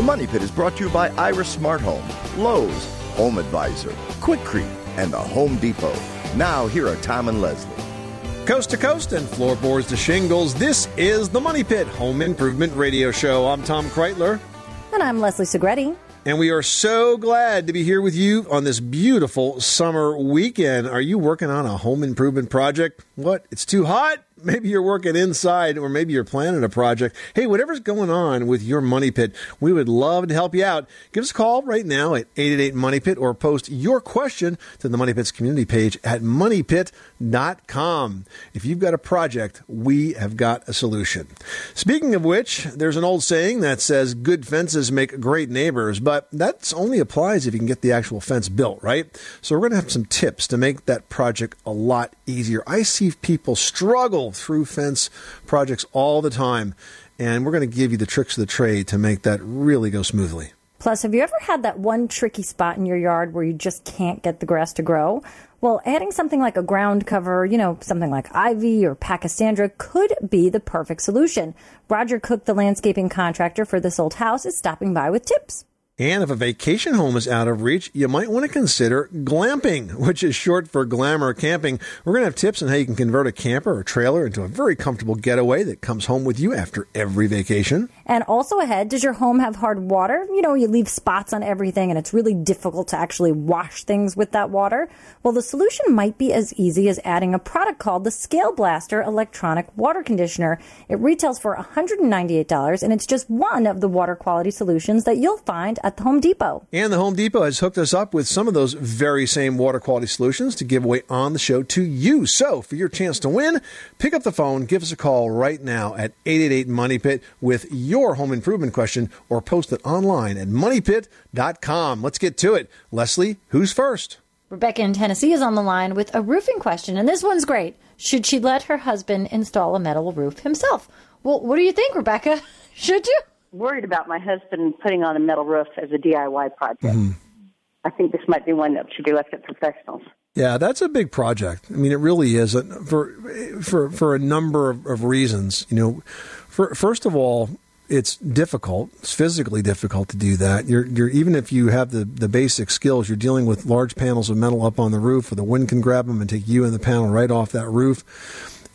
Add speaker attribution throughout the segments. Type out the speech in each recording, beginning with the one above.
Speaker 1: The Money Pit
Speaker 2: is brought to you by Iris Smart Home, Lowe's, Home Advisor, Quikrete, and the Home Depot. Now, here are Tom and Leslie.
Speaker 3: Coast to coast and floorboards to shingles, this is the Money Pit Home Improvement Radio Show. I'm Tom Kraeutler,
Speaker 4: And I'm Leslie Segrete.
Speaker 3: and we are so glad to be here with you on this beautiful summer weekend. Are you working on a home improvement project? What? It's too hot? Maybe you're working inside, or maybe you're planning a project. Hey, whatever's going on with your Money Pit, we would love to help you out. Give us a call right now at 888 Money Pit or post your question to the Money Pit's community page at moneypit.com. If you've got a project, we have got a solution. Speaking of which, there's an old saying that says good fences make great neighbors, but that only applies if you can get the actual fence built, right? So we're going to have some tips to make that project a lot easier. I see people struggle through fence projects all the time, and we're going to give you the tricks of the trade to make that really go smoothly.
Speaker 4: Plus, have you ever had that one tricky spot in your yard where you just can't get the grass to grow? Well, adding something like a ground cover, you know, something like ivy or pachysandra could be the perfect solution. Roger Cook, the landscaping contractor for this old house, is stopping by with tips.
Speaker 3: And if a vacation home is out of reach, you might want to consider glamping, which is short for glamour camping. We're going to have tips on how you can convert a camper or trailer into a very comfortable getaway that comes home with you after every vacation.
Speaker 4: And also ahead, does your home have hard water? You know, you leave spots on everything and it's really difficult to actually wash things with that water. Well, the solution might be as easy as adding a product called the Scale Blaster electronic water conditioner. It retails for $198 and it's just one of the water quality solutions that you'll find the Home Depot.
Speaker 3: And the Home Depot has hooked us up with some of those very same water quality solutions to give away on the show to you. So, for your chance to win, pick up the phone, give us a call right now at 888 Money Pit with your home improvement question or post it online at moneypit.com. Let's get to it. Leslie, who's first?
Speaker 4: Rebecca in Tennessee is on the line with a roofing question, and this one's great. Should she let her husband install a metal roof himself? Well, what do you think, Rebecca? Should you?
Speaker 5: Worried about my husband putting on a metal roof as a DIY project. Mm-hmm. I think this might be one that should be left to professionals.
Speaker 3: Yeah, that's a big project. I mean, it really is for for for a number of, of reasons. You know, for, first of all, it's difficult. It's physically difficult to do that. You're, you're even if you have the, the basic skills, you're dealing with large panels of metal up on the roof, where the wind can grab them and take you and the panel right off that roof.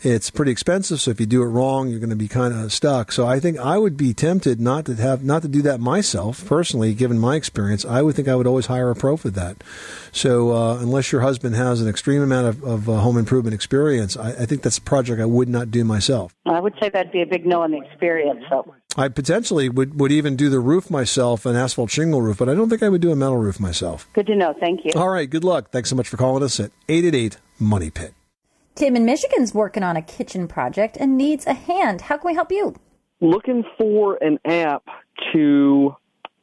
Speaker 3: It's pretty expensive, so if you do it wrong, you're going to be kind of stuck. So I think I would be tempted not to have not to do that myself personally, given my experience. I would think I would always hire a pro for that. So uh, unless your husband has an extreme amount of, of uh, home improvement experience, I, I think that's a project I would not do myself.
Speaker 5: I would say that'd be a big no on the experience. So
Speaker 3: I potentially would, would even do the roof myself, an asphalt shingle roof, but I don't think I would do a metal roof myself.
Speaker 5: good to know. Thank you.
Speaker 3: All right, good luck. Thanks so much for calling us at 888 Money Pit.
Speaker 4: Tim in Michigan's working on a kitchen project and needs a hand. How can we help you?
Speaker 6: looking for an app to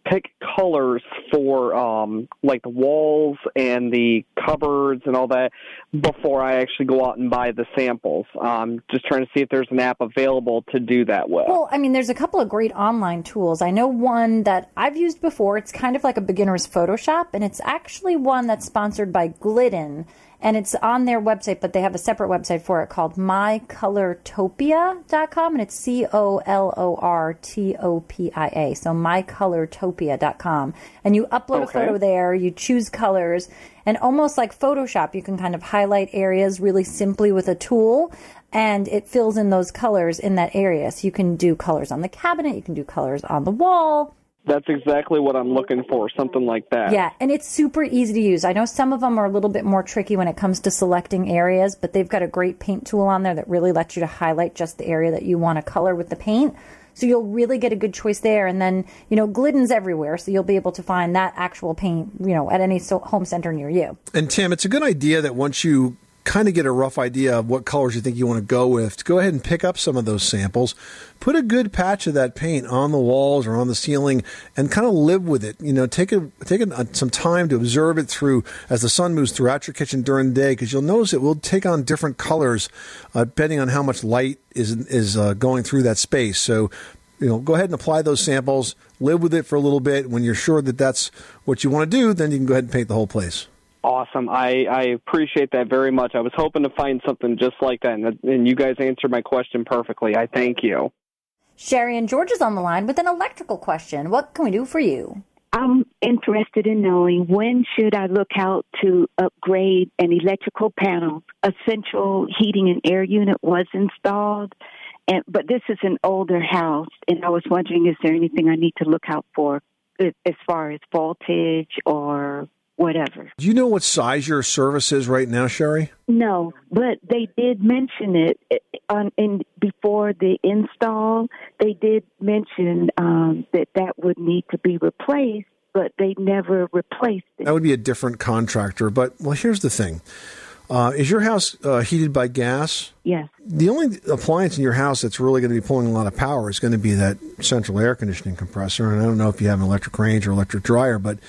Speaker 6: pick colors for um like the walls and the cupboards and all that before I actually go out and buy the samples. Um just trying to see if there's an app available to do that with.
Speaker 4: Well, I mean, there's a couple of great online tools. I know one that I've used before. It's kind of like a beginner's Photoshop, and it's actually one that's sponsored by Glidden. And it's on their website, but they have a separate website for it called mycolortopia.com. And it's C O L O R T O P I A. So mycolortopia.com. And you upload a photo there, you choose colors, and almost like Photoshop, you can kind of highlight areas really simply with a tool and it fills in those colors in that area. So you can do colors on the cabinet, you can do colors on the wall.
Speaker 6: That's exactly what I'm looking for, something like that.
Speaker 4: Yeah, and it's super easy to use. I know some of them are a little bit more tricky when it comes to selecting areas, but they've got a great paint tool on there that really lets you to highlight just the area that you want to color with the paint. So you'll really get a good choice there. And then, you know, Glidden's everywhere, so you'll be able to find that actual paint, you know, at any home center near you.
Speaker 3: And Tim, it's a good idea that once you kind of get a rough idea of what colors you think you want to go with, go ahead and pick up some of those samples, put a good patch of that paint on the walls or on the ceiling, and kind of live with it. You know, take a take a, some time to observe it through as the sun moves throughout your kitchen during the day, because you'll notice it will take on different colors uh, depending on how much light is is uh, going through that space. So. You know, go ahead and apply those samples. Live with it for a little bit. When you're sure that that's what you want to do, then you can go ahead and paint the whole place.
Speaker 6: Awesome. I, I appreciate that very much. I was hoping to find something just like that, and, and you guys answered my question perfectly. I thank you.
Speaker 4: Sherry and Georgia is on the line with an electrical question. What can we do for you?
Speaker 7: I'm interested in knowing when should I look out to upgrade an electrical panel. A central heating and air unit was installed, and but this is an older house, and I was wondering is there anything I need to look out for as far as voltage or whatever?
Speaker 3: Do you know what size your service is right now, Sherry?
Speaker 7: No, but they did mention it eh, on in before the install. They did mention um, that that would need to be replaced, but they never replaced it.
Speaker 3: That would be a different contractor. But well, here's the thing: uh, is your house uh, heated by gas?
Speaker 7: Yes.
Speaker 3: The only appliance in your house that's really going to be pulling a lot of power is going to be that central air conditioning compressor. And I don't know if you have an electric range or electric dryer, but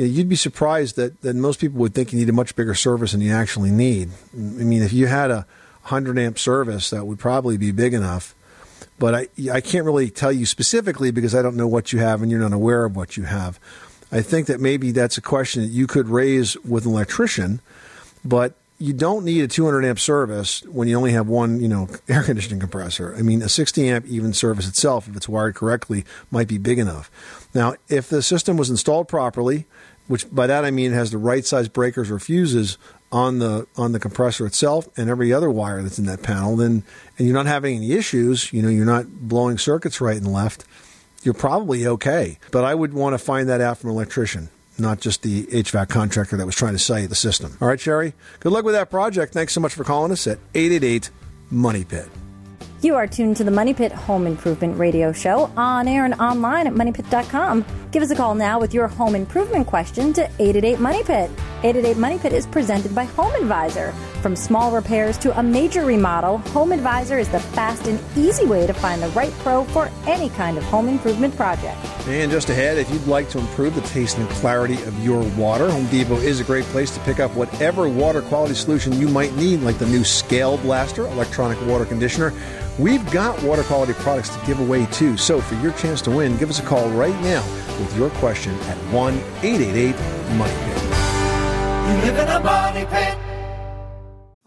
Speaker 3: you know, you'd be surprised that, that most people would think you need a much bigger service than you actually need. I mean, if you had a 100 amp service, that would probably be big enough. But I, I can't really tell you specifically because I don't know what you have and you're not aware of what you have. I think that maybe that's a question that you could raise with an electrician, but you don't need a 200 amp service when you only have one, you know, air conditioning compressor. I mean, a 60 amp even service itself, if it's wired correctly, might be big enough. Now, if the system was installed properly, which by that I mean has the right size breakers or fuses on the on the compressor itself and every other wire that's in that panel, then and you're not having any issues, you know, you're not blowing circuits right and left, you're probably okay. But I would want to find that out from an electrician, not just the HVAC contractor that was trying to sell you the system. All right, Sherry. Good luck with that project. Thanks so much for calling us at 888 Money Pit.
Speaker 4: You are tuned to the Money Pit Home Improvement Radio Show on air and online at moneypit.com. Give us a call now with your home improvement question to 888 Money Pit. 888 Money Pit is presented by Home Advisor. From small repairs to a major remodel, Home Advisor is the fast and easy way to find the right pro for any kind of home improvement project.
Speaker 3: And just ahead, if you'd like to improve the taste and clarity of your water, Home Depot is a great place to pick up whatever water quality solution you might need, like the new Scale Blaster electronic water conditioner. We've got water quality products to give away too. So for your chance to win, give us a call right now with your question at 1 888 Money Pit.
Speaker 8: You live in a money pit.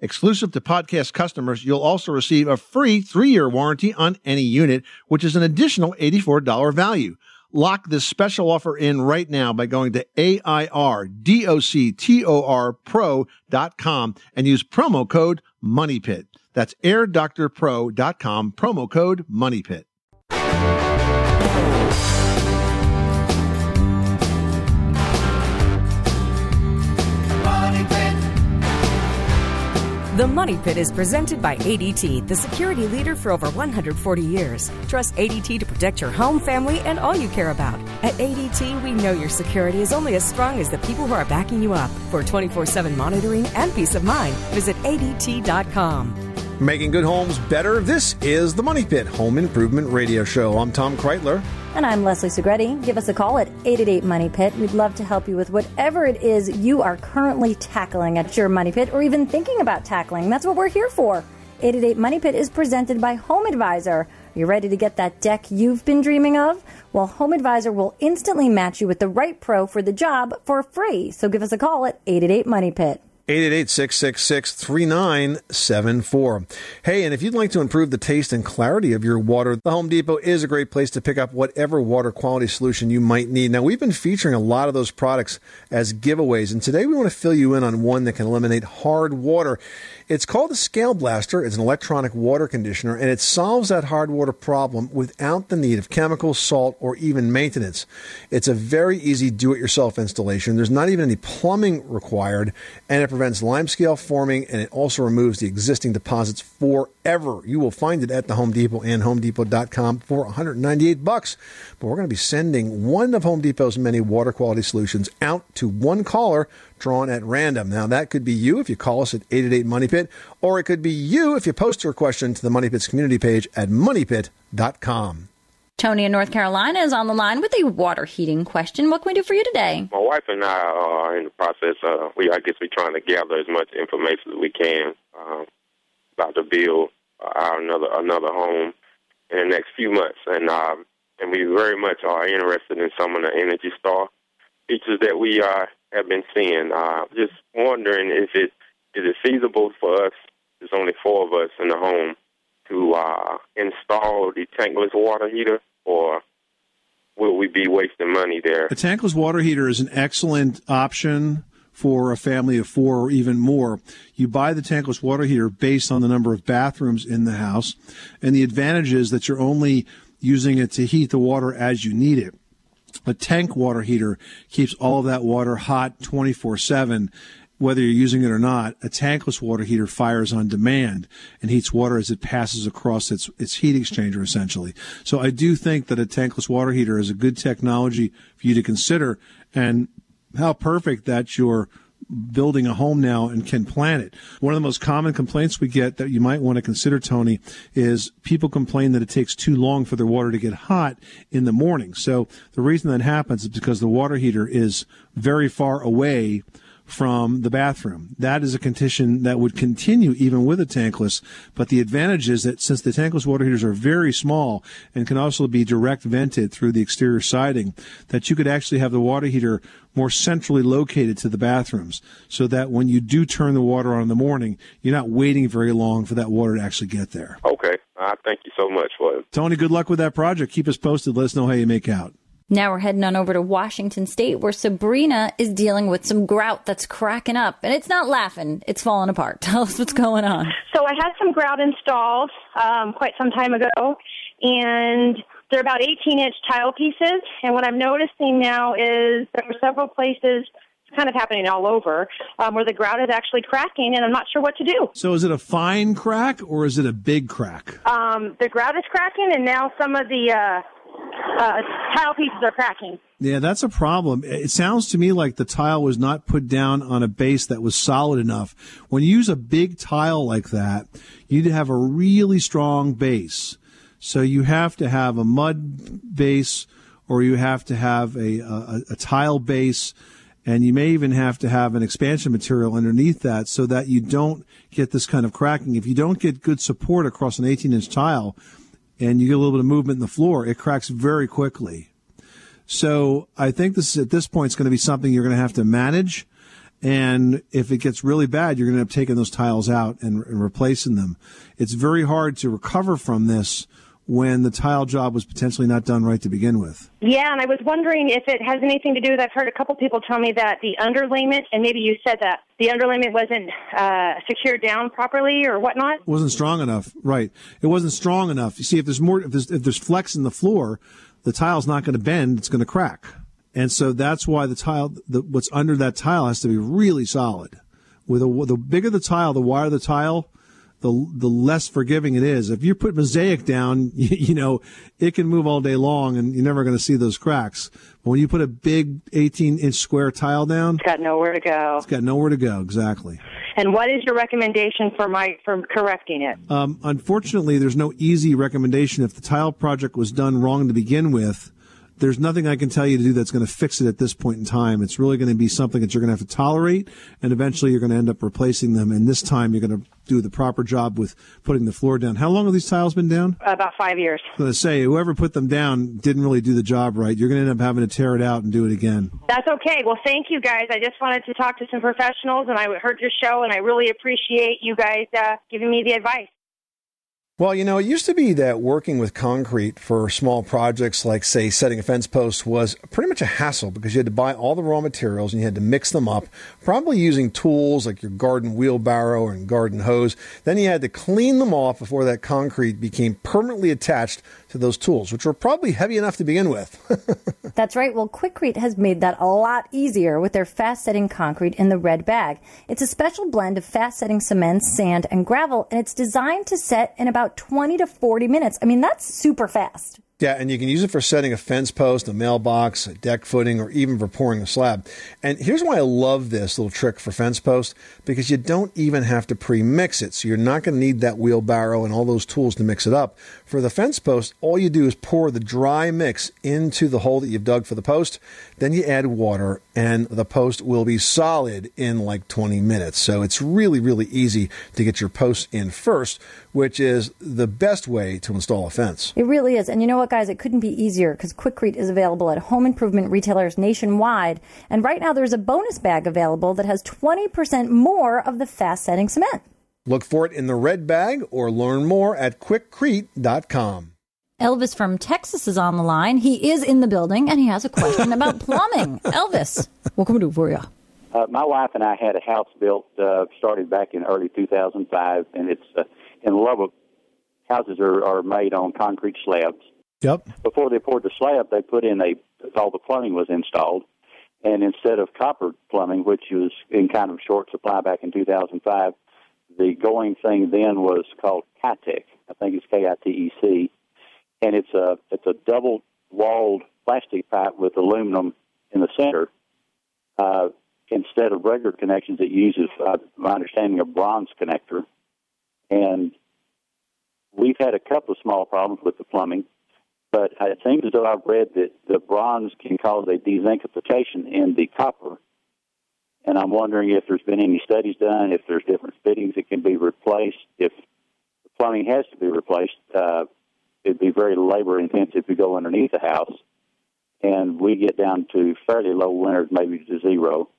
Speaker 9: Exclusive to podcast customers, you'll also receive a free three year warranty on any unit, which is an additional $84 value. Lock this special offer in right now by going to AIRDOCTOR and use promo code MONEYPIT. That's airdoctorpro.com, promo code MONEYPIT.
Speaker 10: The Money Pit is presented by ADT, the security leader for over 140 years. Trust ADT to protect your home, family, and all you care about. At ADT, we know your security is only as strong as the people who are backing you up. For 24 7 monitoring and peace of mind, visit ADT.com.
Speaker 11: Making good homes better. This is the Money Pit Home Improvement Radio Show. I'm Tom Kraeutler.
Speaker 4: And I'm Leslie Segrete. Give us a call at 888 Money Pit. We'd love to help you with whatever it is you are currently tackling at your Money Pit or even thinking about tackling. That's what we're here for. 888 Money Pit is presented by Home Advisor. Are you ready to get that deck you've been dreaming of? Well, Home Advisor will instantly match you with the right pro for the job for free. So give us a call at 888 Money Pit.
Speaker 11: 888-666-3974. Hey, and if you'd like to improve the taste and clarity of your water, the Home Depot is a great place to pick up whatever water quality solution you might need. Now, we've been featuring a lot of those products as giveaways, and today we want to fill you in on one that can eliminate hard water. It's called the Scale Blaster. It's an electronic water conditioner, and it solves that hard water problem without the need of chemicals, salt, or even maintenance. It's a very easy do-it-yourself installation. There's not even any plumbing required, and it prevents limescale forming, and it also removes the existing deposits forever. You will find it at the Home Depot and HomeDepot.com for 198 bucks. But we're going to be sending one of Home Depot's many water quality solutions out to one caller drawn at random. Now, that could be you if you call us at 888 Money Pit, or it could be you if you post your question to the Money Pit's community page at moneypit.com.
Speaker 12: Tony in North Carolina is on the line with a water heating question. What can we do for you today?
Speaker 13: My wife and I are in the process. Uh, we, I guess, we're trying to gather as much information as we can uh, about to build our another another home in the next few months, and uh, and we very much are interested in some of the Energy Star features that we uh, have been seeing. Uh, just wondering if it is it feasible for us. There's only four of us in the home to uh, install the tankless water heater, or will we be wasting money there?
Speaker 3: A tankless water heater is an excellent option for a family of four or even more. You buy the tankless water heater based on the number of bathrooms in the house, and the advantage is that you're only using it to heat the water as you need it. A tank water heater keeps all of that water hot 24 7 whether you're using it or not, a tankless water heater fires on demand and heats water as it passes across its, its heat exchanger essentially. So I do think that a tankless water heater is a good technology for you to consider and how perfect that you're building a home now and can plan it. One of the most common complaints we get that you might want to consider, Tony, is people complain that it takes too long for their water to get hot in the morning. So the reason that happens is because the water heater is very far away from the bathroom. That is a condition that would continue even with a tankless, but the advantage is that since the tankless water heaters are very small and can also be direct vented through the exterior siding, that you could actually have the water heater more centrally located to the bathrooms so that when you do turn the water on in the morning, you're not waiting very long for that water to actually get there.
Speaker 13: Okay. Uh, thank you so much for it.
Speaker 3: Tony, good luck with that project. Keep us posted. Let us know how you make out.
Speaker 12: Now we're heading on over to Washington State where Sabrina is dealing with some grout that's cracking up. And it's not laughing, it's falling apart. Tell us what's going on.
Speaker 14: So I had some grout installed um, quite some time ago, and they're about 18 inch tile pieces. And what I'm noticing now is there are several places. It's kind of happening all over um, where the grout is actually cracking, and I'm not sure what to do.
Speaker 3: So is it a fine crack or is it a big crack?
Speaker 14: Um, the grout is cracking, and now some of the uh, uh, tile pieces are cracking.
Speaker 3: Yeah, that's a problem. It sounds to me like the tile was not put down on a base that was solid enough. When you use a big tile like that, you need to have a really strong base. So you have to have a mud base or you have to have a, a, a tile base and you may even have to have an expansion material underneath that so that you don't get this kind of cracking. If you don't get good support across an 18 inch tile, and you get a little bit of movement in the floor, it cracks very quickly. So I think this is, at this point, it's going to be something you're going to have to manage. And if it gets really bad, you're going to end up taking those tiles out and, and replacing them. It's very hard to recover from this when the tile job was potentially not done right to begin with.
Speaker 14: Yeah, and I was wondering if it has anything to do with. I've heard a couple people tell me that the underlayment, and maybe you said that the underlayment wasn't uh, secured down properly or whatnot.
Speaker 3: It wasn't strong enough, right? It wasn't strong enough. You see, if there's more, if there's, if there's flex in the floor, the tile's not going to bend; it's going to crack. And so that's why the tile, the, what's under that tile, has to be really solid
Speaker 9: with a, the bigger the tile, the wider the tile, the the less forgiving it is. If you put mosaic down, you, you know it can move all day long, and you're never going to see those cracks. But when you put a big 18 inch square tile down,
Speaker 14: It's got nowhere to go.
Speaker 9: it's got nowhere to go. Exactly.
Speaker 14: And what is your recommendation for my for correcting it?
Speaker 9: Um, unfortunately, there's no easy recommendation. If the tile project was done wrong to begin with, there's nothing I can tell you to do that's going to fix it at this point in time. It's really going to be something that you're going to have to tolerate, and eventually you're going to end up replacing them. And this time you're going to do the proper job with putting the floor down. How long have these tiles been down?
Speaker 14: About five years.
Speaker 9: I'm going to say whoever put them down didn't really do the job right. You're going to end up having to tear it out and do it again.
Speaker 14: That's okay. Well, thank you guys. I just wanted to talk to some professionals, and I heard your show, and I really appreciate you guys uh, giving me the advice.
Speaker 3: Well, you know, it used to be that working with concrete for small projects like, say, setting a fence post was pretty much a hassle because you had to buy all the raw materials and you had to mix them up, probably using tools like your garden wheelbarrow and garden hose. Then you had to clean them off before that concrete became permanently attached to those tools, which were probably heavy enough to begin with.
Speaker 4: That's right. Well, Quikrete has made that a lot easier with their fast setting concrete in the red bag. It's a special blend of fast setting cement, sand, and gravel, and it's designed to set in about 20 to 40 minutes. I mean, that's super fast.
Speaker 3: Yeah, and you can use it for setting a fence post, a mailbox, a deck footing, or even for pouring a slab. And here's why I love this little trick for fence post because you don't even have to pre mix it. So you're not going to need that wheelbarrow and all those tools to mix it up. For the fence post, all you do is pour the dry mix into the hole that you've dug for the post. Then you add water, and the post will be solid in like 20 minutes. So it's really, really easy to get your posts in first, which is the best way to install a fence.
Speaker 4: It really is. And you know what, guys? It couldn't be easier because Quikrete is available at home improvement retailers nationwide. And right now, there's a bonus bag available that has 20% more of the fast setting cement.
Speaker 3: Look for it in the red bag or learn more at quikrete.com.
Speaker 15: Elvis from Texas is on the line. He is in the building and he has a question about plumbing. Elvis, what can we do for you?
Speaker 16: Uh, my wife and I had a house built, uh, started back in early 2005, and it's uh, in Lubbock. Houses are, are made on concrete slabs.
Speaker 9: Yep.
Speaker 16: Before they poured the slab, they put in a all the plumbing was installed, and instead of copper plumbing, which was in kind of short supply back in 2005, the going thing then was called Kitec. I think it's K I T E C, and it's a it's a double walled plastic pipe with aluminum in the center. Uh, instead of regular connections, it uses, uh, my understanding, a bronze connector. And we've had a couple of small problems with the plumbing, but it seems as though I've read that the bronze can cause a dezincification in the copper. And I'm wondering if there's been any studies done, if there's different fittings that can be replaced, if the plumbing has to be replaced. Uh, it'd be very labor intensive to go underneath the house, and we get down to fairly low winters, maybe to zero.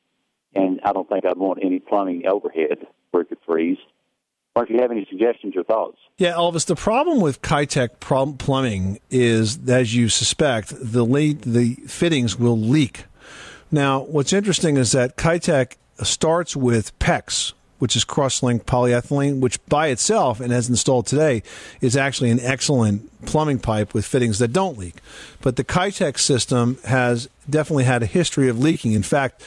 Speaker 16: And I don't think I'd want any plumbing overhead where it could freeze. Or if you have any suggestions or thoughts.
Speaker 3: Yeah, Elvis. The problem with Kitec plumbing is, as you suspect, the the fittings will leak. Now, what's interesting is that Kitec starts with PEX, which is cross-linked polyethylene, which by itself and as installed today is actually an excellent plumbing pipe with fittings that don't leak. But the Kitec system has definitely had a history of leaking. In fact.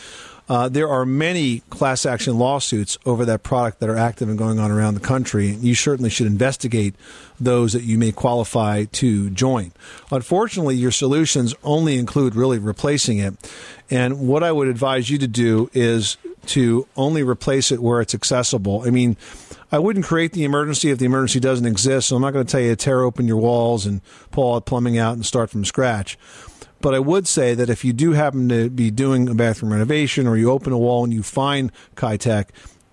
Speaker 3: Uh, there are many class action lawsuits over that product that are active and going on around the country. You certainly should investigate those that you may qualify to join. Unfortunately, your solutions only include really replacing it. And what I would advise you to do is to only replace it where it's accessible. I mean, I wouldn't create the emergency if the emergency doesn't exist. So I'm not going to tell you to tear open your walls and pull all the plumbing out and start from scratch. But I would say that if you do happen to be doing a bathroom renovation or you open a wall and you find Kitec,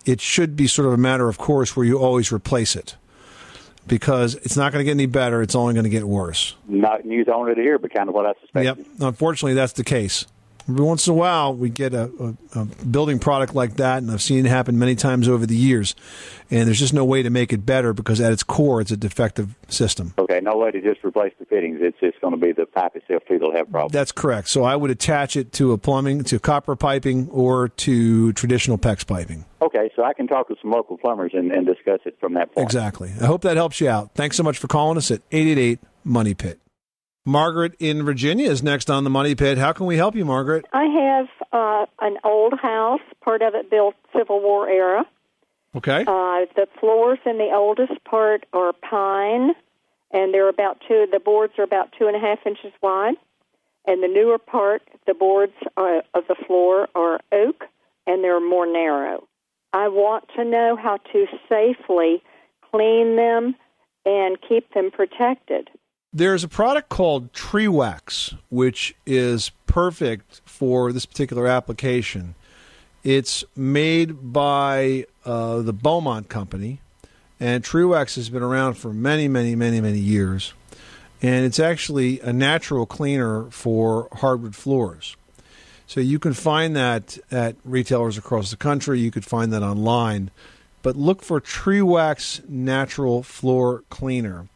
Speaker 3: it should be sort of a matter of course where you always replace it because it's not going to get any better. It's only going to get worse.
Speaker 16: Not news only to hear, but kind of what I suspect.
Speaker 3: Yep. Unfortunately, that's the case. Every once in a while, we get a, a, a, building product like that, and I've seen it happen many times over the years. And there's just no way to make it better because at its core, it's a defective system.
Speaker 16: Okay, no way to just replace the fittings. It's just going to be the pipe itself too that'll have problems.
Speaker 3: That's correct. So I would attach it to a plumbing, to copper piping, or to traditional PEX piping.
Speaker 16: Okay, so I can talk with some local plumbers and, and discuss it from that point.
Speaker 3: Exactly. I hope that helps you out. Thanks so much for calling us at 888 Money Pit. Margaret in Virginia is next on the Money Pit. How can we help you, Margaret?
Speaker 17: I have uh, an old house, part of it built Civil War era.
Speaker 9: Okay.
Speaker 17: Uh, the floors in the oldest part are pine, and they're about two. The boards are about two and a half inches wide, and the newer part, the boards are, of the floor are oak, and they're more narrow. I want to know how to safely clean them and keep them protected.
Speaker 3: There's a product called Trewax, which is perfect for this particular application. It's made by uh, the Beaumont Company, and Trewax has been around for many, many, many, many years. And it's actually a natural cleaner for hardwood floors. So you can find that at retailers across the country. You could find that online. But look for Trewax Natural Floor Cleaner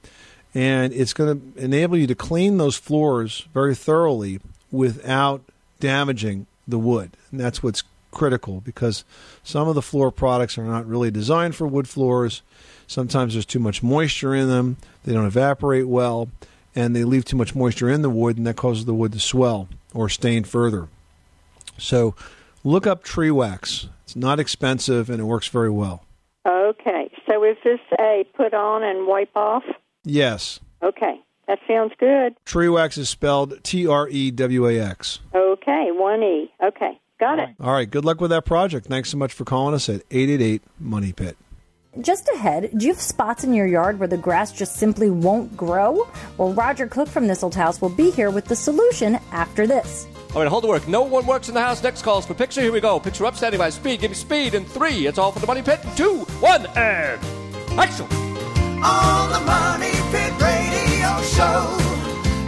Speaker 3: and it's going to enable you to clean those floors very thoroughly without damaging the wood. And that's what's critical because some of the floor products are not really designed for wood floors. Sometimes there's too much moisture in them, they don't evaporate well, and they leave too much moisture in the wood, and that causes the wood to swell or stain further. So look up Trewax. It's not expensive and it works very well.
Speaker 17: Okay, so is this a put on and wipe off?
Speaker 3: Yes.
Speaker 17: Okay, that sounds good.
Speaker 3: Trewax is spelled T R E W A X.
Speaker 17: Okay, one E. Okay, got it.
Speaker 3: All right. Good luck with that project. Thanks so much for calling us at 888 Money Pit.
Speaker 4: Just ahead, do you have spots in your yard where the grass just simply won't grow? Well, Roger Cook from This Old House will be here with the solution after this.
Speaker 18: All right, hold the work. No one works in the house. Next calls for picture. Here we go. Picture up, standing by. Speed. Give me speed. In three. It's all for the money pit. Two, one, and action.
Speaker 8: On the Money Pit Radio Show.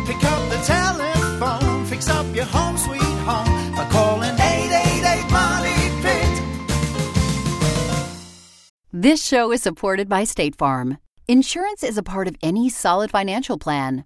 Speaker 8: Pick up the telephone, fix up your home sweet home by calling 888 Money Pit.
Speaker 19: This show is supported by State Farm. Insurance is a part of any solid financial plan.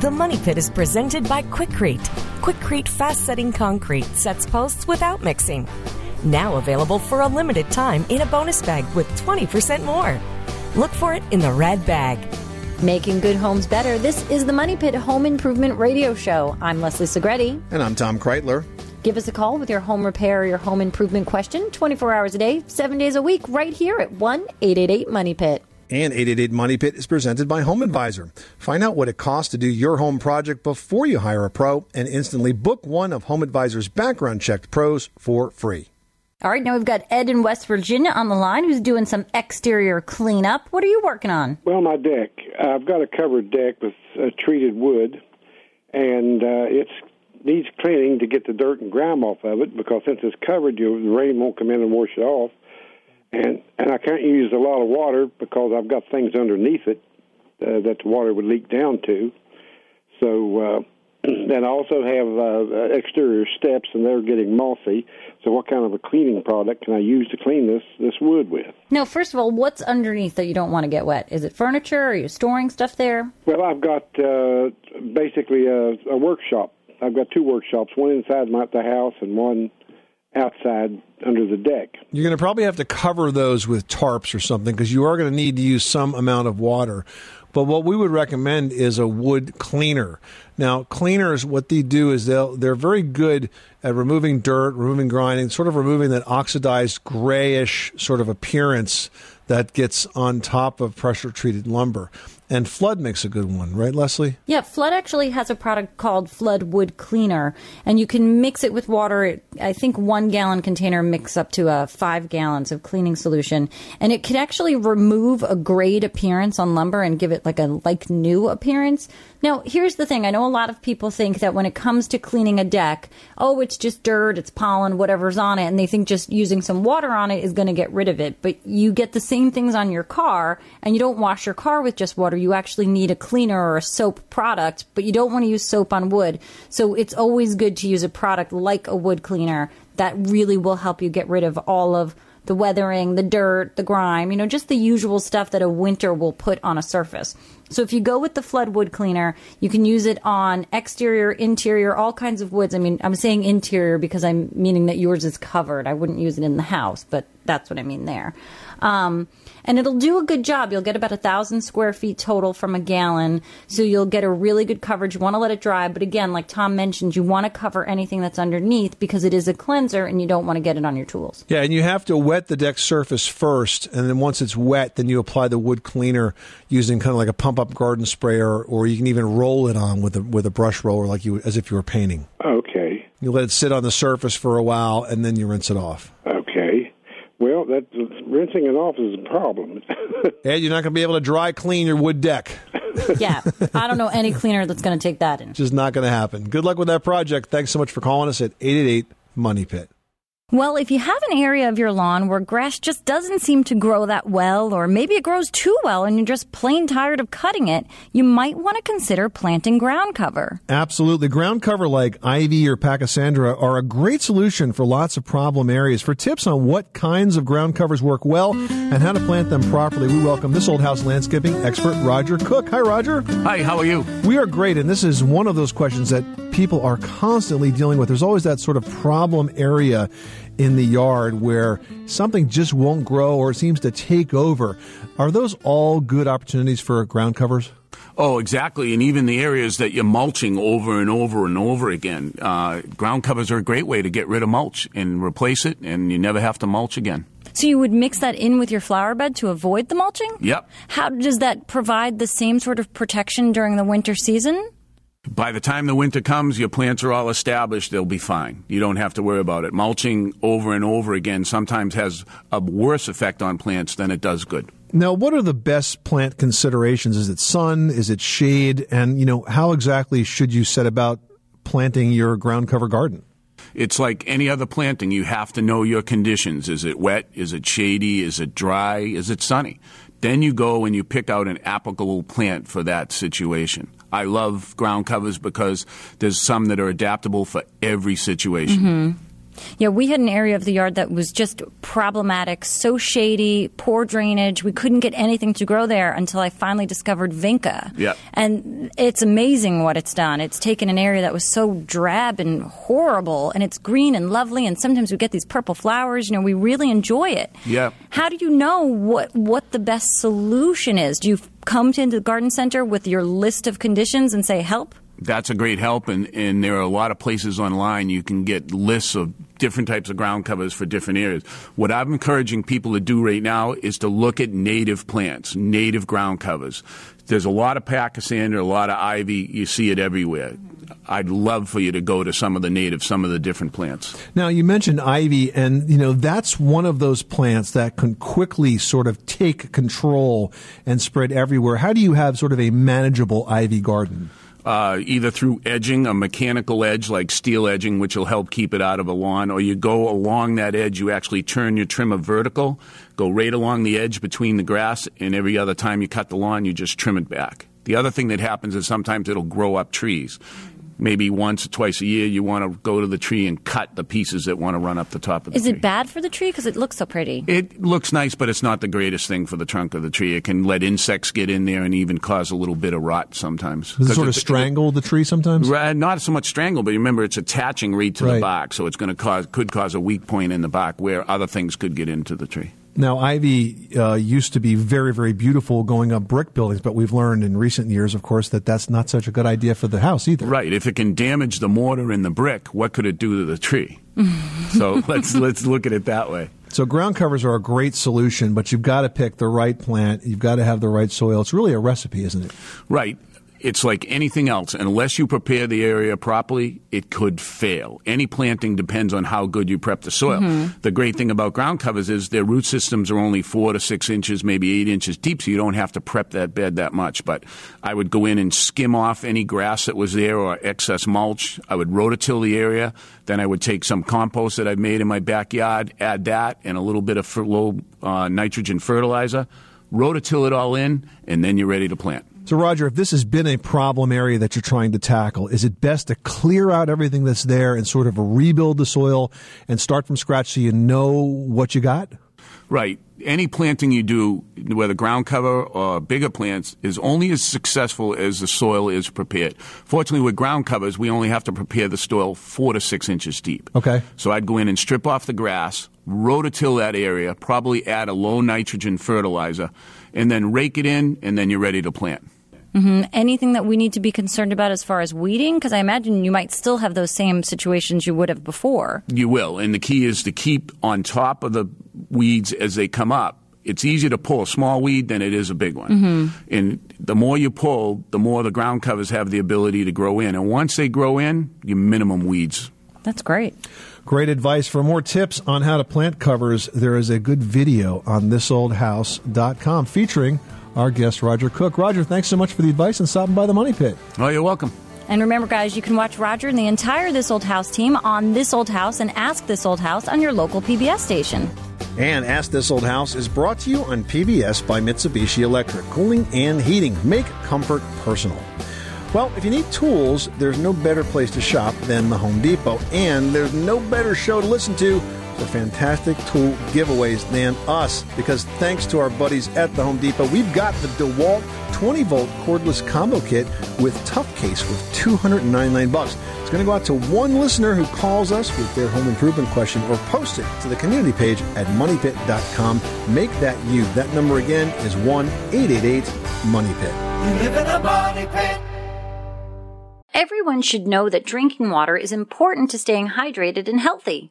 Speaker 10: The Money Pit is presented by Quikrete. Quikrete fast setting concrete sets posts without mixing. Now available for a limited time in a bonus bag with 20% more. Look for it in the red bag.
Speaker 4: Making good homes better. This is the Money Pit Home Improvement Radio Show. I'm Leslie Segrete.
Speaker 3: And I'm Tom Kraeutler.
Speaker 4: Give us a call with your home repair or your home improvement question 24 hours a day, 7 days a week, right here at 1 888 Money Pit.
Speaker 3: And 888 Money Pit is presented by Home Advisor. Find out what it costs to do your home project before you hire a pro and instantly book one of Home Advisor's background checked pros for free.
Speaker 4: All right, now we've got Ed in West Virginia on the line who's doing some exterior cleanup. What are you working on?
Speaker 20: Well, my deck. I've got a covered deck with uh, treated wood, and uh, it needs cleaning to get the dirt and grime off of it because since it's covered, you, the rain won't come in and wash it off. And and I can't use a lot of water because I've got things underneath it uh, that the water would leak down to. So, uh, and I also have uh, exterior steps, and they're getting mossy. So, what kind of a cleaning product can I use to clean this this wood with?
Speaker 4: No, first of all, what's underneath that you don't want to get wet? Is it furniture? Are you storing stuff there?
Speaker 20: Well, I've got uh, basically a, a workshop. I've got two workshops, one inside my the house and one outside under the deck.
Speaker 3: You're going to probably have to cover those with tarps or something because you are going to need to use some amount of water. But what we would recommend is a wood cleaner. Now, cleaners, what they do is they'll they're very good at removing dirt, removing grinding, sort of removing that oxidized grayish sort of appearance that gets on top of pressure treated lumber. And Flood makes a good one, right, Leslie?
Speaker 4: Yeah, Flood actually has a product called Flood Wood Cleaner, and you can mix it with water. I think one gallon container mix up to uh, five gallons of cleaning solution, and it can actually remove a grayed appearance on lumber and give it like a like new appearance. Now, here's the thing: I know a lot of people think that when it comes to cleaning a deck, oh, it's just dirt, it's pollen, whatever's on it, and they think just using some water on it is going to get rid of it. But you get the same things on your car, and you don't wash your car with just water. You actually need a cleaner or a soap product, but you don't want to use soap on wood. So it's always good to use a product like a wood cleaner that really will help you get rid of all of the weathering, the dirt, the grime, you know, just the usual stuff that a winter will put on a surface. So if you go with the flood wood cleaner, you can use it on exterior, interior, all kinds of woods. I mean, I'm saying interior because I'm meaning that yours is covered. I wouldn't use it in the house, but that's what I mean there. Um, and it'll do a good job. You'll get about a thousand square feet total from a gallon, so you'll get a really good coverage. You want to let it dry, but again, like Tom mentioned, you want to cover anything that's underneath because it is a cleanser, and you don't want to get it on your tools.
Speaker 3: Yeah, and you have to wet the deck surface first, and then once it's wet, then you apply the wood cleaner using kind of like a pump up garden sprayer, or you can even roll it on with a with a brush roller, like you as if you were painting.
Speaker 20: Okay.
Speaker 3: You let it sit on the surface for a while, and then you rinse it off.
Speaker 20: Okay. Well, that rinsing it off is a problem.
Speaker 3: And you're not going to be able to dry clean your wood deck.
Speaker 4: yeah, I don't know any cleaner that's going to take that in.
Speaker 3: Just not going to happen. Good luck with that project. Thanks so much for calling us at 888 Money Pit.
Speaker 4: Well, if you have an area of your lawn where grass just doesn't seem to grow that well, or maybe it grows too well and you're just plain tired of cutting it, you might want to consider planting ground cover.
Speaker 3: Absolutely. Ground cover like ivy or pachysandra are a great solution for lots of problem areas. For tips on what kinds of ground covers work well and how to plant them properly, we welcome this old house landscaping expert, Roger Cook. Hi, Roger.
Speaker 21: Hi, how are you?
Speaker 3: We are great, and this is one of those questions that people are constantly dealing with. There's always that sort of problem area in the yard where something just won't grow or seems to take over. Are those all good opportunities for ground covers?
Speaker 21: Oh, exactly. And even the areas that you're mulching over and over and over again, uh, ground covers are a great way to get rid of mulch and replace it, and you never have to mulch again.
Speaker 4: So you would mix that in with your flower bed to avoid the mulching?
Speaker 21: Yep.
Speaker 4: How does that provide the same sort of protection during the winter season?
Speaker 21: By the time the winter comes, your plants are all established, they'll be fine. You don't have to worry about it. Mulching over and over again sometimes has a worse effect on plants than it does good.
Speaker 3: Now, what are the best plant considerations? Is it sun? Is it shade? And, you know, how exactly should you set about planting your ground cover garden?
Speaker 21: It's like any other planting. You have to know your conditions. Is it wet? Is it shady? Is it dry? Is it sunny? Then you go and you pick out an applicable plant for that situation. I love ground covers because there's some that are adaptable for every situation.
Speaker 4: hmm Yeah, we had an area of the yard that was just problematic, so shady, poor drainage. We couldn't get anything to grow there until I finally discovered Vinca.
Speaker 21: Yeah.
Speaker 4: And it's amazing what it's done. It's taken an area that was so drab and horrible, and it's green and lovely, and sometimes we get these purple flowers. You know, we really enjoy it.
Speaker 21: Yeah.
Speaker 4: How do you know what, what the best solution is? Do you come to the garden center with your list of conditions and say, help?
Speaker 21: That's a great help, and, and there are a lot of places online you can get lists of different types of ground covers for different areas. What I'm encouraging people to do right now is to look at native plants, native ground covers. There's a lot of pachysandra, a lot of ivy. You see it everywhere. I'd love for you to go to some of the native, some of the different plants.
Speaker 3: Now, you mentioned ivy, and, you know, that's one of those plants that can quickly sort of take control and spread everywhere. How do you have sort of a manageable ivy garden?
Speaker 21: Uh, either through edging, a mechanical edge like steel edging, which will help keep it out of a lawn, or you go along that edge, you actually turn your trimmer vertical, go right along the edge between the grass, and every other time you cut the lawn, you just trim it back. The other thing that happens is sometimes it'll grow up trees. Maybe once or twice a year, you want to go to the tree and cut the pieces that want to run up the top of the
Speaker 4: Is
Speaker 21: tree.
Speaker 4: Is it bad for the tree? Because it looks so pretty.
Speaker 21: It looks nice, but it's not the greatest thing for the trunk of the tree. It can let insects get in there and even cause a little bit of rot sometimes.
Speaker 3: Does it
Speaker 21: 'Cause
Speaker 3: sort of
Speaker 21: it's-
Speaker 3: strangle the tree sometimes?
Speaker 21: Right, not so much strangle, but remember it's attaching right to the bark, so it's going to cause could cause a weak point in the bark where other things could get into the tree.
Speaker 3: Now, ivy uh, used to be very, very beautiful going up brick buildings, but we've learned in recent years, of course, that that's not such a good idea for the house either.
Speaker 21: Right. If it can damage the mortar and the brick, what could it do to the tree? so let's let's look at it that way.
Speaker 3: So ground covers are a great solution, but you've got to pick the right plant. You've got to have the right soil. It's really a recipe, isn't it?
Speaker 21: Right. It's like anything else. Unless you prepare the area properly, it could fail. Any planting depends on how good you prep the soil.
Speaker 22: Mhm.
Speaker 21: The great thing about ground covers is their root systems are only four to six inches, maybe eight inches deep, so you don't have to prep that bed that much. But I would go in and skim off any grass that was there or excess mulch. I would rototill the area. Then I would take some compost that I've made in my backyard, add that, and a little bit of low uh, nitrogen fertilizer. Rototill it all in, and then you're ready to plant.
Speaker 3: So, Roger, if this has been a problem area that you're trying to tackle, is it best to clear out everything that's there and sort of rebuild the soil and start from scratch so you know what you got?
Speaker 21: Right. Any planting you do, whether ground cover or bigger plants, is only as successful as the soil is prepared. Fortunately, with ground covers, we only have to prepare the soil four to six inches deep.
Speaker 3: Okay.
Speaker 21: So I'd go in and strip off the grass, rototill that area, probably add a low nitrogen fertilizer, and then rake it in, and then you're ready to plant.
Speaker 4: Hmm Anything that we need to be concerned about as far as weeding? Because I imagine you might still have those same situations you would have before.
Speaker 21: You will. And the key is to keep on top of the weeds as they come up. It's easier to pull a small weed than it is a big one.
Speaker 4: Mhm.
Speaker 21: And the more you pull, the more the ground covers have the ability to grow in. And once they grow in, you minimum weeds.
Speaker 4: That's great.
Speaker 3: Great advice. For more tips on how to plant covers, there is a good video on thisoldhouse.com featuring our guest, Roger Cook. Roger, thanks so much for the advice and stopping by the Money Pit.
Speaker 21: Oh, you're welcome.
Speaker 4: And remember, guys, you can watch Roger and the entire This Old House team on This Old House and Ask This Old House on your local PBS station.
Speaker 23: And Ask This Old House is brought to you on PBS by Mitsubishi Electric Cooling and Heating. Make comfort personal. Well, if you need tools, there's no better place to shop than the Home Depot. And there's no better show to listen to for fantastic tool giveaways than us. Because thanks to our buddies at the Home Depot, we've got the DeWalt 20 volt cordless combo kit with tough case with 299 bucks. It's going to go out to one listener who calls us with their home improvement question or post it to the community page at moneypit.com. Make that you. That number again is 1 888 Money Pit.
Speaker 24: You live in a money pit.
Speaker 4: Everyone should know that drinking water is important to staying hydrated and healthy.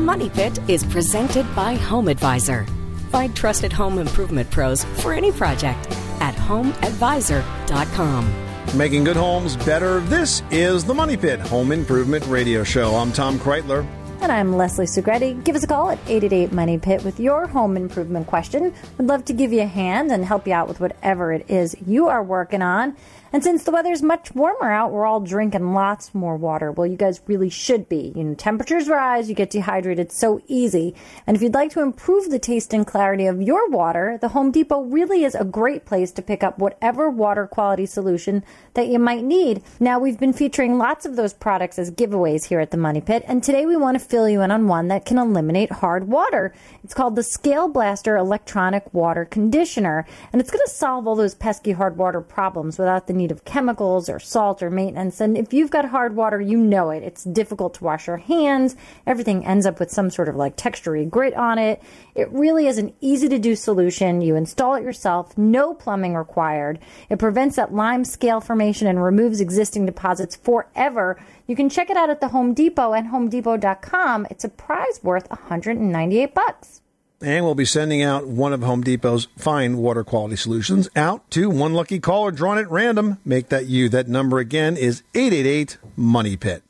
Speaker 10: The Money Pit is presented by Home Advisor. Find trusted home improvement pros for any project at homeadvisor.com.
Speaker 23: Making good homes better. This is the Money Pit Home Improvement Radio Show. I'm Tom Kraeutler.
Speaker 25: And I'm Leslie Segrete. Give us a call at 888 Money Pit with your home improvement question. We'd love to give you a hand and help you out with whatever it is you are working on.
Speaker 4: And since the weather's much warmer out, we're all drinking lots more water. Well, you guys really should be. You know, temperatures rise, you get dehydrated so easy. And if you'd like to improve the taste and clarity of your water, the Home Depot really is a great place to pick up whatever water quality solution that you might need. Now, we've been featuring lots of those products as giveaways here at the Money Pit, and today we want to fill you in on one that can eliminate hard water. It's called the Scale Blaster Electronic Water Conditioner, and it's going to solve all those pesky hard water problems without the need of chemicals or salt or maintenance. And if you've got hard water, you know it. It's difficult to wash your hands. Everything ends up with some sort of like textury grit on it. It really is an easy to do solution. You install it yourself, no plumbing required. It prevents that lime scale formation and removes existing deposits forever. You can check it out at the Home Depot and homedepot.com. It's a prize worth 198 bucks.
Speaker 3: And we'll be sending out one of Home Depot's fine water quality solutions out to one lucky caller drawn at random. Make that you. That number again is 888 Money Pit.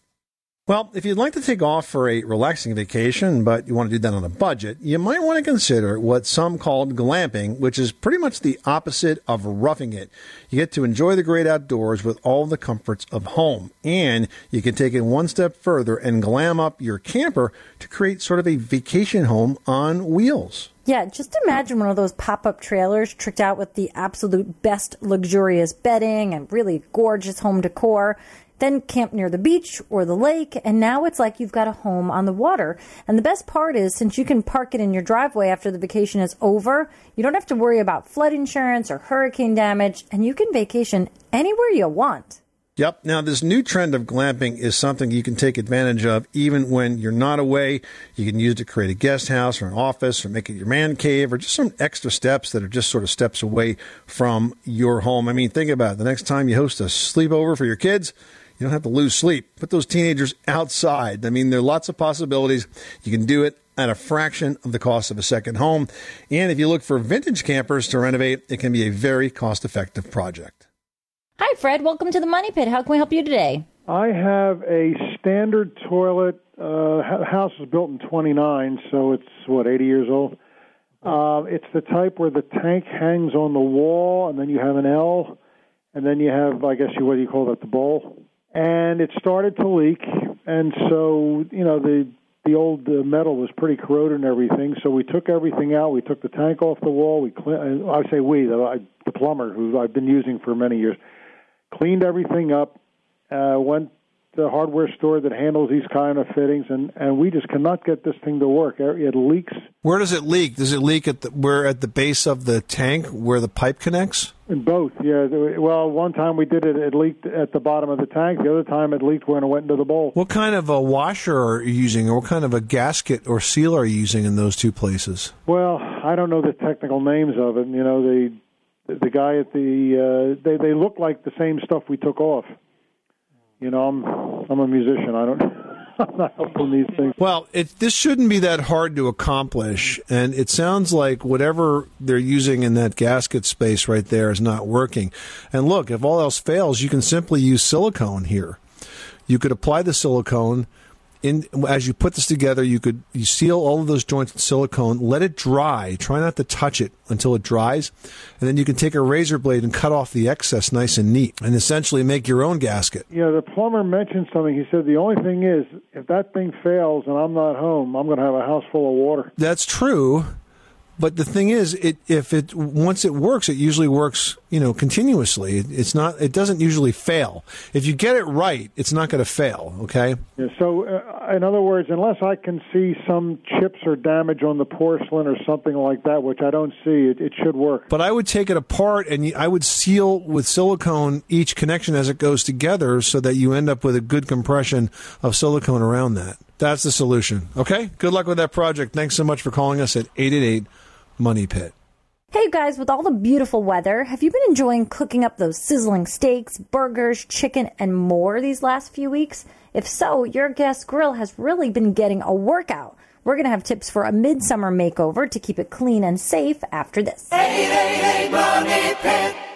Speaker 3: Well, if you'd like to take off for a relaxing vacation, but you want to do that on a budget, you might want to consider what some call glamping, which is pretty much the opposite of roughing it. You get to enjoy the great outdoors with all the comforts of home, and you can take it one step further and glam up your camper to create sort of a vacation home on wheels.
Speaker 4: Yeah, just imagine one of those pop up trailers tricked out with the absolute best luxurious bedding and really gorgeous home decor. Then camp near the beach or the lake, and now it's like you've got a home on the water. And the best part is, since you can park it in your driveway after the vacation is over, you don't have to worry about flood insurance or hurricane damage, and you can vacation anywhere you want.
Speaker 3: Yep. Now, this new trend of glamping is something you can take advantage of even when you're not away. You can use it to create a guest house or an office or make it your man cave or just some extra steps that are just sort of steps away from your home. I mean, think about it. The next time you host a sleepover for your kids, you don't have to lose sleep. Put those teenagers outside. I mean, there are lots of possibilities. You can do it at a fraction of the cost of a second home. And if you look for vintage campers to renovate, it can be a very cost effective project.
Speaker 4: Hi, Fred. Welcome to the Money Pit. How can we help you today?
Speaker 20: I have a standard toilet. Uh, house was built in 29, so it's what 80 years old. Uh, it's the type where the tank hangs on the wall, and then you have an L, and then you have, I guess, you what do you call that, the bowl? And it started to leak, and so you know the the old uh, metal was pretty corroded and everything. So we took everything out. We took the tank off the wall. We clean, I say we, the, I, the plumber who I've been using for many years, cleaned everything up. Uh, went to the hardware store that handles these kind of fittings, and and we just cannot get this thing to work. It leaks
Speaker 3: Where does it leak? Does it leak at the, where at the base of the tank where the pipe connects?
Speaker 20: in both. Yeah. Well, one time we did it. It leaked at the bottom of the tank. The other time it leaked when it went into the bowl.
Speaker 3: What kind of a washer are you using, or what kind of a gasket or seal are you using in those two places?
Speaker 20: Well, I don't know the technical names of it. You know, the the guy at the uh, they they look like the same stuff we took off. You know, I'm I'm a musician. I don't. I'm not helping these things.
Speaker 3: Well, it, this shouldn't be that hard to accomplish, and it sounds like whatever they're using in that gasket space right there is not working. And look, if all else fails, you can simply use silicone here. You could apply the silicone in as you put this together. You could you seal all of those joints with silicone, let it dry. Try not to touch it until it dries, and then you can take a razor blade and cut off the excess nice and neat, and essentially make your own gasket.
Speaker 20: Know, the plumber mentioned something. He said the only thing is, if that thing fails and I'm not home, I'm going to have a house full of water.
Speaker 3: That's true, but the thing is, it if it once it works, it usually works. You know, continuously. It, it's not. It doesn't usually fail. If you get it right, it's not going to fail. Okay.
Speaker 20: Yeah, so, uh, in other words, unless I can see some chips or damage on the porcelain or something like that, which I don't see, it, it should work.
Speaker 3: But I would take it apart and I would seal with silicone each connection as it goes together, so that you end up with a good compression of silicone around that. That's the solution. Okay. Good luck with that project. Thanks so much for calling us at eight eight eight Money Pit.
Speaker 4: Hey guys, with all the beautiful weather, have you been enjoying cooking up those sizzling steaks, burgers, chicken, and more these last few weeks? If so, your guest grill has really been getting a workout. We're going to have tips for a midsummer makeover to keep it clean and safe after this.
Speaker 8: 888 Money Pit.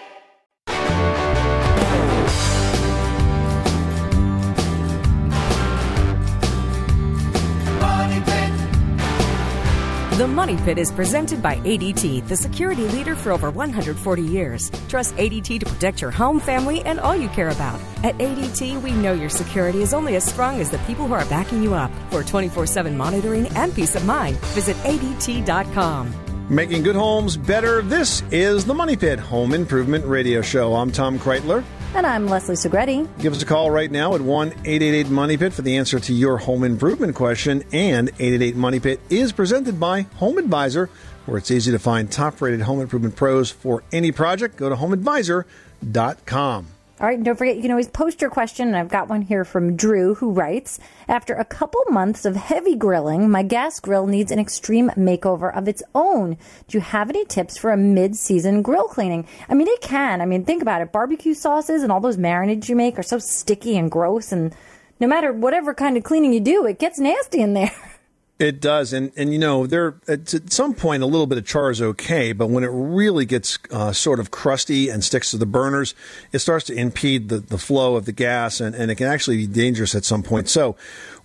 Speaker 10: The Money Pit is presented by ADT, the security leader for over 140 years. Trust ADT to protect your home, family, and all you care about. At ADT, we know your security is only as strong as the people who are backing you up. For 24 7 monitoring and peace of mind, visit ADT.com.
Speaker 3: Making good homes better. This is the Money Pit Home Improvement Radio Show. I'm Tom Kraeutler.
Speaker 4: And I'm Leslie Segrete.
Speaker 3: Give us a call right now at 1 888 Money Pit for the answer to your home improvement question. And 888 Money Pit is presented by Home Advisor, where it's easy to find top rated home improvement pros for any project. Go to homeadvisor.com.
Speaker 4: All right, don't forget, you can always post your question. And I've got one here from Drew who writes After a couple months of heavy grilling, my gas grill needs an extreme makeover of its own. Do you have any tips for a mid season grill cleaning? I mean, it can. I mean, think about it. Barbecue sauces and all those marinades you make are so sticky and gross. And no matter whatever kind of cleaning you do, it gets nasty in there.
Speaker 3: It does, and and you know there at some point a little bit of char is okay, but when it really gets uh, sort of crusty and sticks to the burners, it starts to impede the, the flow of the gas, and, and it can actually be dangerous at some point. So,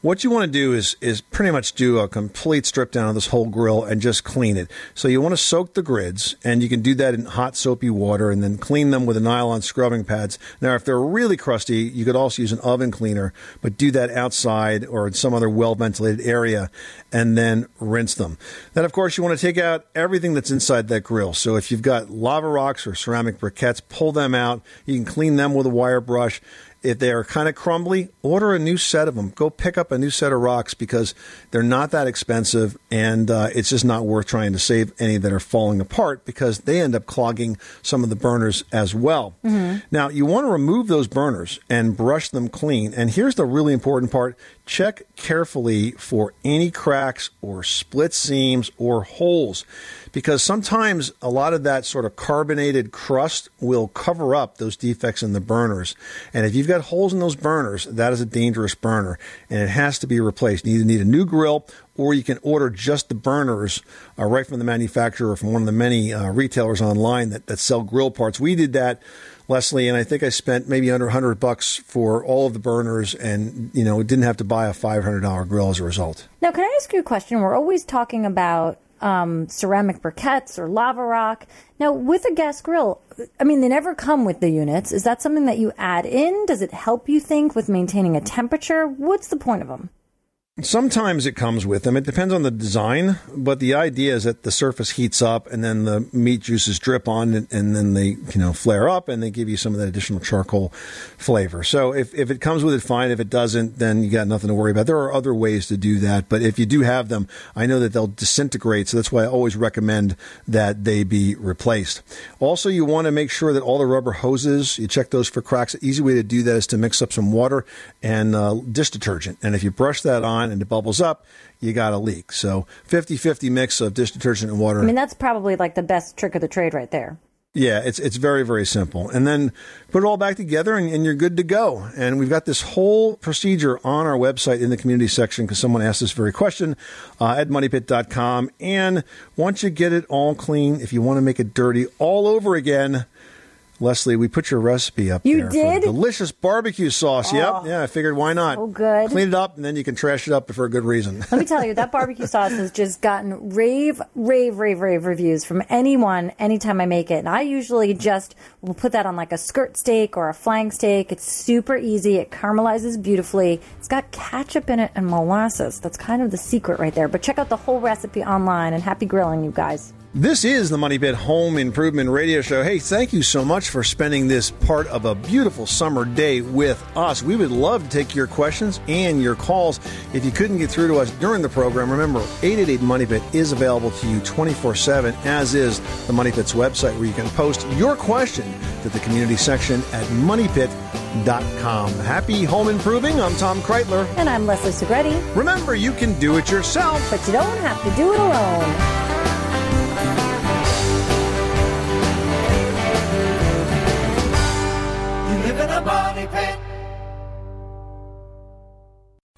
Speaker 3: what you want to do is is pretty much do a complete strip down of this whole grill and just clean it. So you want to soak the grids, and you can do that in hot soapy water, and then clean them with a nylon scrubbing pads. Now, if they're really crusty, you could also use an oven cleaner, but do that outside or in some other well ventilated area, and then rinse them. Then, of course, you want to take out everything that's inside that grill. So if you've got lava rocks or ceramic briquettes, pull them out. You can clean them with a wire brush. If they are kind of crumbly, order a new set of them. Go pick up a new set of rocks because they're not that expensive and uh, it's just not worth trying to save any that are falling apart because they end up clogging some of the burners as well. Now, you want to remove those burners and brush them clean. And here's the really important part check carefully for any cracks or split seams or holes because sometimes a lot of that sort of carbonated crust will cover up those defects in the burners. And if you've got holes in those burners, that is a dangerous burner and it has to be replaced. You either need a new grill or you can order just the burners uh, right from the manufacturer or from one of the many uh, retailers online that, that sell grill parts. We did that. Leslie, and I think I spent maybe under 100 bucks for all of the burners and, you know, didn't have to buy a $500 grill as a result.
Speaker 4: Now, can I ask you a question? We're always talking about um, ceramic briquettes or lava rock. Now, with a gas grill, I mean, they never come with the units. Is that something that you add in? Does it help you think with maintaining a temperature? What's the point of them?
Speaker 3: Sometimes it comes with them. It depends on the design, but the idea is that the surface heats up and then the meat juices drip on and, and then they, you know, flare up and they give you some of that additional charcoal flavor. So if, if it comes with it, fine. If it doesn't, then you got nothing to worry about. There are other ways to do that, but if you do have them, I know that they'll disintegrate. So that's why I always recommend that they be replaced. Also, you want to make sure that all the rubber hoses, you check those for cracks. Easy way to do that is to mix up some water and uh, dish detergent. And if you brush that on and it bubbles up, you got a leak. So 50-50 mix of dish detergent and water.
Speaker 4: I mean, that's probably like the best trick of the trade right there.
Speaker 3: Yeah, it's it's very very simple, and then put it all back together, and, and you're good to go. And we've got this whole procedure on our website in the community section because someone asked this very question uh, at moneypit.com. And once you get it all clean, if you want to make it dirty all over again. Leslie, we put your recipe up
Speaker 4: You did?
Speaker 3: delicious barbecue sauce.
Speaker 4: Oh.
Speaker 3: Yep. Yeah, I figured why not?
Speaker 4: So good.
Speaker 3: Clean it up, and then you can trash it up for a good reason.
Speaker 4: Let me tell you, that barbecue sauce has just gotten rave, rave, rave, rave reviews from anyone anytime I make it. And I usually just will put that on like a skirt steak or a flank steak. It's super easy. It caramelizes beautifully. It's got ketchup in it and molasses. That's kind of the secret right there. But check out the whole recipe online and happy grilling, you guys.
Speaker 3: This is the Money Pit Home Improvement Radio Show. Hey, thank you so much for spending this part of a beautiful summer day with us. We would love to take your questions and your calls. If you couldn't get through to us during the program, remember 888 Money Pit is available to you 24 7, as is the Money Pit's website, where you can post your question to the community section at moneypit.com. Happy home improving. I'm Tom Kraeutler.
Speaker 4: And I'm Leslie Segrete.
Speaker 3: Remember, you can do it yourself,
Speaker 4: but you don't have to do it alone.